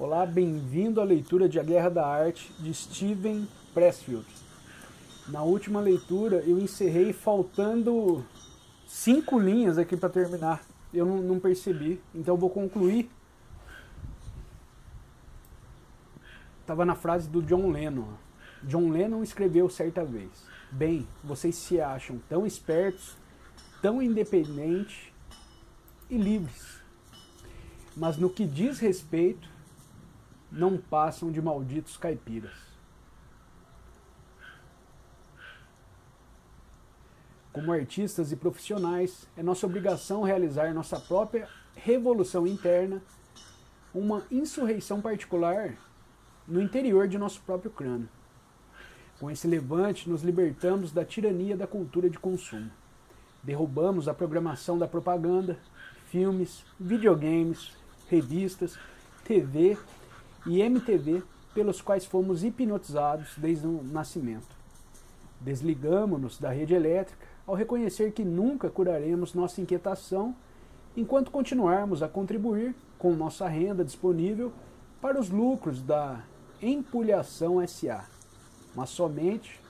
Olá, bem-vindo à leitura de A Guerra da Arte de Steven Pressfield. Na última leitura eu encerrei faltando cinco linhas aqui para terminar. Eu não, percebi, então vou concluir. Estava na frase do John Lennon. John Lennon escreveu certa vez: Bem, vocês se acham tão espertos, tão independentes e livres. Mas no que diz respeito não passam de malditos caipiras. Como artistas e profissionais, é nossa obrigação realizar nossa própria revolução interna, uma insurreição particular no interior de nosso próprio crânio. Com esse levante, nos libertamos da tirania da cultura de consumo. Derrubamos a programação da propaganda, filmes, videogames, revistas, TV e MTV pelos quais fomos hipnotizados desde o nascimento. Desligamos-nos da rede elétrica ao reconhecer que nunca curaremos nossa inquietação enquanto continuarmos a contribuir com nossa renda disponível para os lucros da empulhação SA, mas somente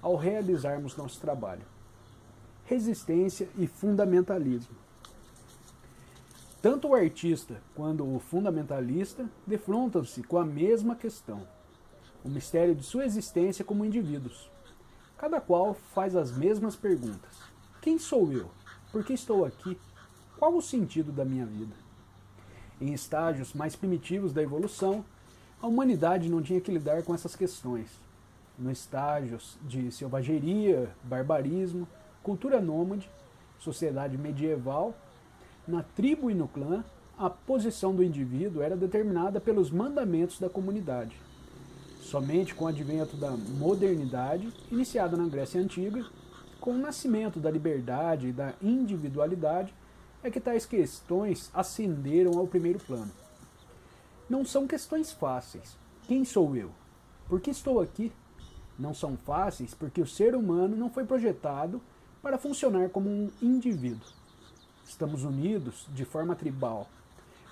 ao realizarmos nosso trabalho. Resistência e fundamentalismo. Tanto o artista quanto o fundamentalista defrontam-se com a mesma questão, o mistério de sua existência como indivíduos. Cada qual faz as mesmas perguntas: Quem sou eu? Por que estou aqui? Qual o sentido da minha vida? Em estágios mais primitivos da evolução, a humanidade não tinha que lidar com essas questões. No estágios de selvageria, barbarismo, cultura nômade, sociedade medieval na tribo e no clã, a posição do indivíduo era determinada pelos mandamentos da comunidade. Somente com o advento da modernidade, iniciada na Grécia Antiga, com o nascimento da liberdade e da individualidade, é que tais questões ascenderam ao primeiro plano. Não são questões fáceis. Quem sou eu? Por que estou aqui? Não são fáceis porque o ser humano não foi projetado para funcionar como um indivíduo. Estamos unidos de forma tribal,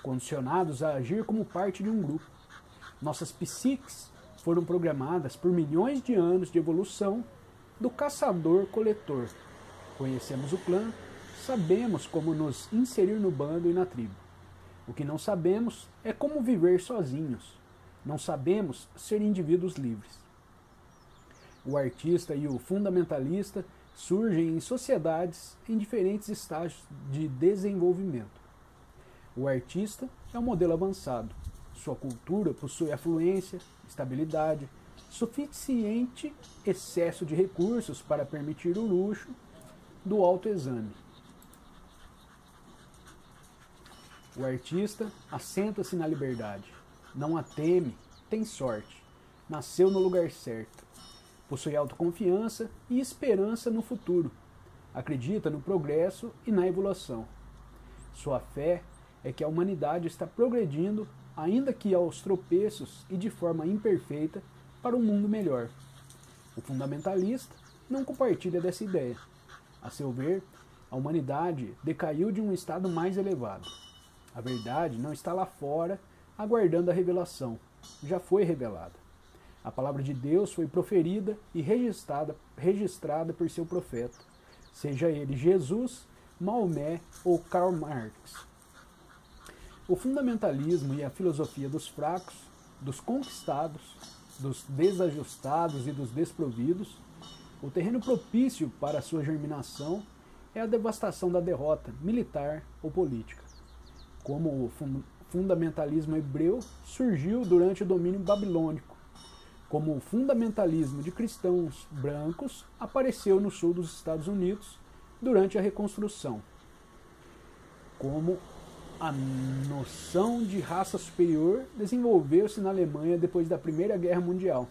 condicionados a agir como parte de um grupo. Nossas psiques foram programadas por milhões de anos de evolução do caçador-coletor. Conhecemos o clã, sabemos como nos inserir no bando e na tribo. O que não sabemos é como viver sozinhos. Não sabemos ser indivíduos livres. O artista e o fundamentalista surgem em sociedades em diferentes estágios de desenvolvimento. O artista é um modelo avançado. Sua cultura possui afluência, estabilidade, suficiente excesso de recursos para permitir o luxo do autoexame. O artista assenta-se na liberdade, não a teme, tem sorte, nasceu no lugar certo Possui autoconfiança e esperança no futuro. Acredita no progresso e na evolução. Sua fé é que a humanidade está progredindo, ainda que aos tropeços e de forma imperfeita, para um mundo melhor. O fundamentalista não compartilha dessa ideia. A seu ver, a humanidade decaiu de um estado mais elevado. A verdade não está lá fora, aguardando a revelação. Já foi revelada. A palavra de Deus foi proferida e registrada, registrada por seu profeta, seja ele Jesus, Maomé ou Karl Marx. O fundamentalismo e a filosofia dos fracos, dos conquistados, dos desajustados e dos desprovidos, o terreno propício para sua germinação é a devastação da derrota militar ou política. Como o fundamentalismo hebreu surgiu durante o domínio babilônico, como o fundamentalismo de cristãos brancos apareceu no sul dos Estados Unidos durante a Reconstrução, como a noção de raça superior desenvolveu-se na Alemanha depois da Primeira Guerra Mundial.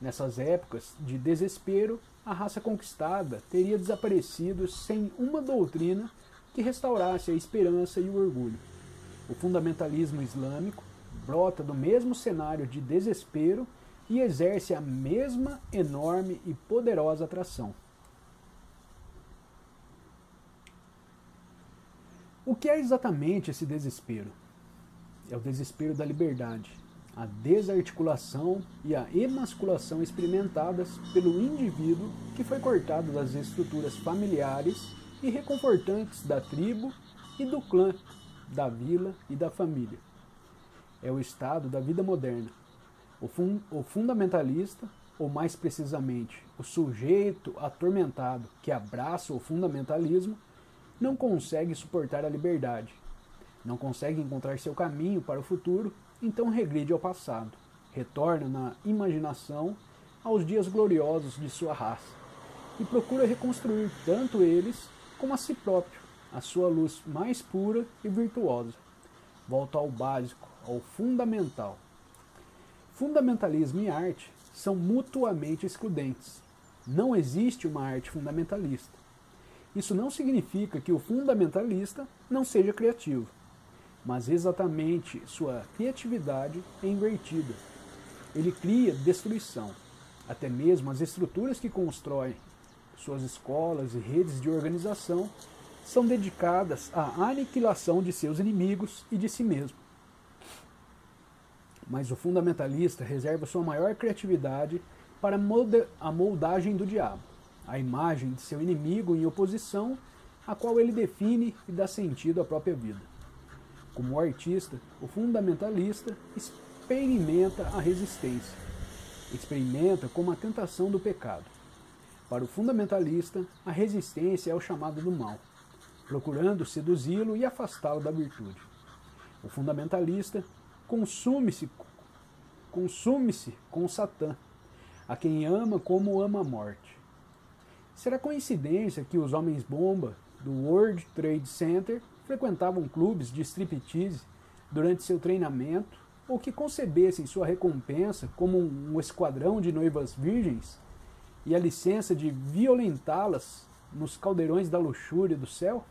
Nessas épocas de desespero, a raça conquistada teria desaparecido sem uma doutrina que restaurasse a esperança e o orgulho. O fundamentalismo islâmico brota do mesmo cenário de desespero e exerce a mesma enorme e poderosa atração. O que é exatamente esse desespero? é o desespero da liberdade, a desarticulação e a emasculação experimentadas pelo indivíduo que foi cortado das estruturas familiares e reconfortantes da tribo e do clã, da vila e da família. É o estado da vida moderna. O, fun o fundamentalista, ou mais precisamente, o sujeito atormentado que abraça o fundamentalismo, não consegue suportar a liberdade, não consegue encontrar seu caminho para o futuro então regride ao passado, retorna na imaginação aos dias gloriosos de sua raça e procura reconstruir tanto eles como a si próprio, a sua luz mais pura e virtuosa. Volta ao básico, ao fundamental. Fundamentalismo e arte são mutuamente excludentes. Não existe uma arte fundamentalista. Isso não significa que o fundamentalista não seja criativo mas exatamente sua criatividade é invertida. Ele cria destruição. Até mesmo as estruturas que constrói suas escolas e redes de organização são dedicadas à aniquilação de seus inimigos e de si mesmo. Mas o fundamentalista reserva sua maior criatividade para a moldagem do diabo, a imagem de seu inimigo em oposição, a qual ele define e dá sentido à própria vida. Como artista, o fundamentalista experimenta a resistência, experimenta como a tentação do pecado. Para o fundamentalista, a resistência é o chamado do mal, procurando seduzi-lo e afastá-lo da virtude. O fundamentalista consume-se consume-se com Satã, a quem ama como ama a morte. Será coincidência que os homens bomba do World Trade Center frequentavam clubes de striptease durante seu treinamento ou que concebessem sua recompensa como um esquadrão de noivas virgens e a licença de violentá-las nos caldeirões da luxúria do céu?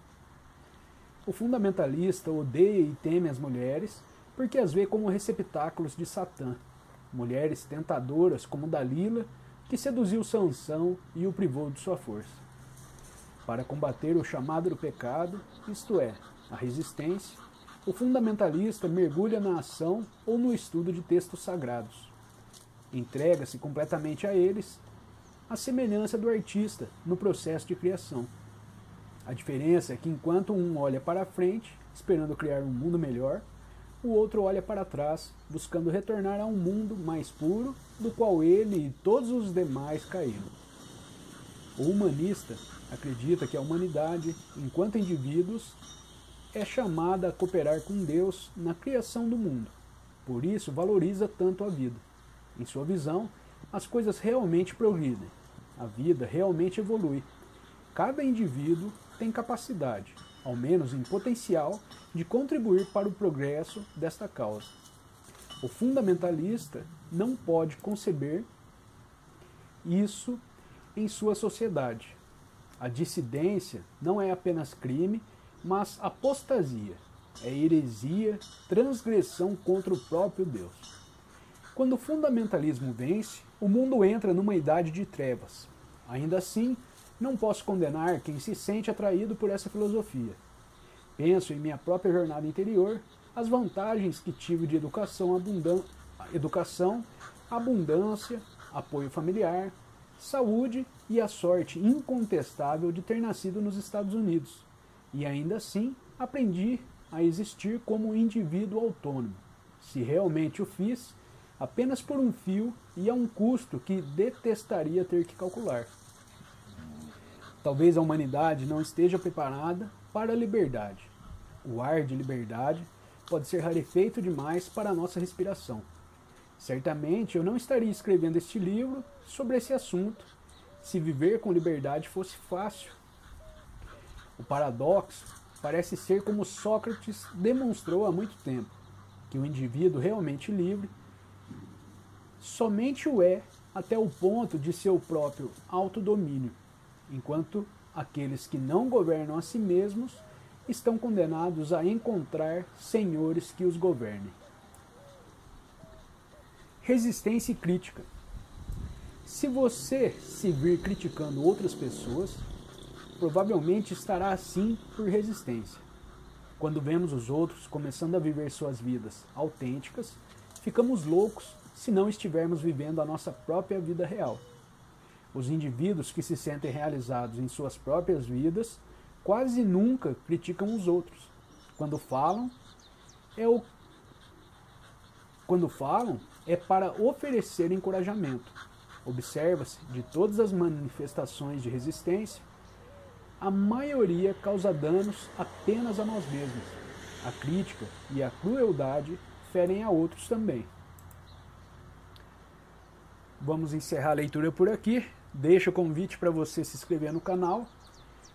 O fundamentalista odeia e teme as mulheres porque as vê como receptáculos de Satã, mulheres tentadoras como Dalila, que seduziu Sansão e o privou de sua força para combater o chamado do pecado, isto é, a resistência, o fundamentalista mergulha na ação ou no estudo de textos sagrados. Entrega-se completamente a eles, à semelhança do artista no processo de criação. A diferença é que enquanto um olha para a frente, esperando criar um mundo melhor, o outro olha para trás, buscando retornar a um mundo mais puro do qual ele e todos os demais caíram. O humanista acredita que a humanidade, enquanto indivíduos, é chamada a cooperar com Deus na criação do mundo. Por isso, valoriza tanto a vida. Em sua visão, as coisas realmente progridem. A vida realmente evolui. Cada indivíduo tem capacidade, ao menos em potencial, de contribuir para o progresso desta causa. O fundamentalista não pode conceber isso em sua sociedade, a dissidência não é apenas crime, mas apostasia, é heresia, transgressão contra o próprio Deus. Quando o fundamentalismo vence, o mundo entra numa idade de trevas. Ainda assim, não posso condenar quem se sente atraído por essa filosofia. Penso em minha própria jornada interior, as vantagens que tive de educação, abundan educação abundância, apoio familiar, saúde e a sorte incontestável de ter nascido nos Estados Unidos. E ainda assim, aprendi a existir como um indivíduo autônomo. Se realmente o fiz, apenas por um fio e a um custo que detestaria ter que calcular. Talvez a humanidade não esteja preparada para a liberdade. O ar de liberdade pode ser rarefeito demais para a nossa respiração. Certamente eu não estaria escrevendo este livro sobre esse assunto se viver com liberdade fosse fácil. O paradoxo parece ser como Sócrates demonstrou há muito tempo, que o indivíduo realmente livre somente o é até o ponto de seu próprio autodomínio, enquanto aqueles que não governam a si mesmos estão condenados a encontrar senhores que os governem. Resistência e crítica. Se você se vir criticando outras pessoas, provavelmente estará assim por resistência. Quando vemos os outros começando a viver suas vidas autênticas, ficamos loucos se não estivermos vivendo a nossa própria vida real. Os indivíduos que se sentem realizados em suas próprias vidas quase nunca criticam os outros. Quando falam, é o quando falam é para oferecer encorajamento. Observa-se de todas as manifestações de resistência, a maioria causa danos apenas a nós mesmos. A crítica e a crueldade ferem a outros também. Vamos encerrar a leitura por aqui. Deixa o convite para você se inscrever no canal.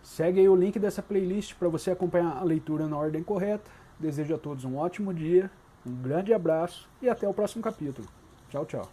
Segue aí o link dessa playlist para você acompanhar a leitura na ordem correta. Desejo a todos um ótimo dia, um grande abraço e até o próximo capítulo. Tchau, tchau.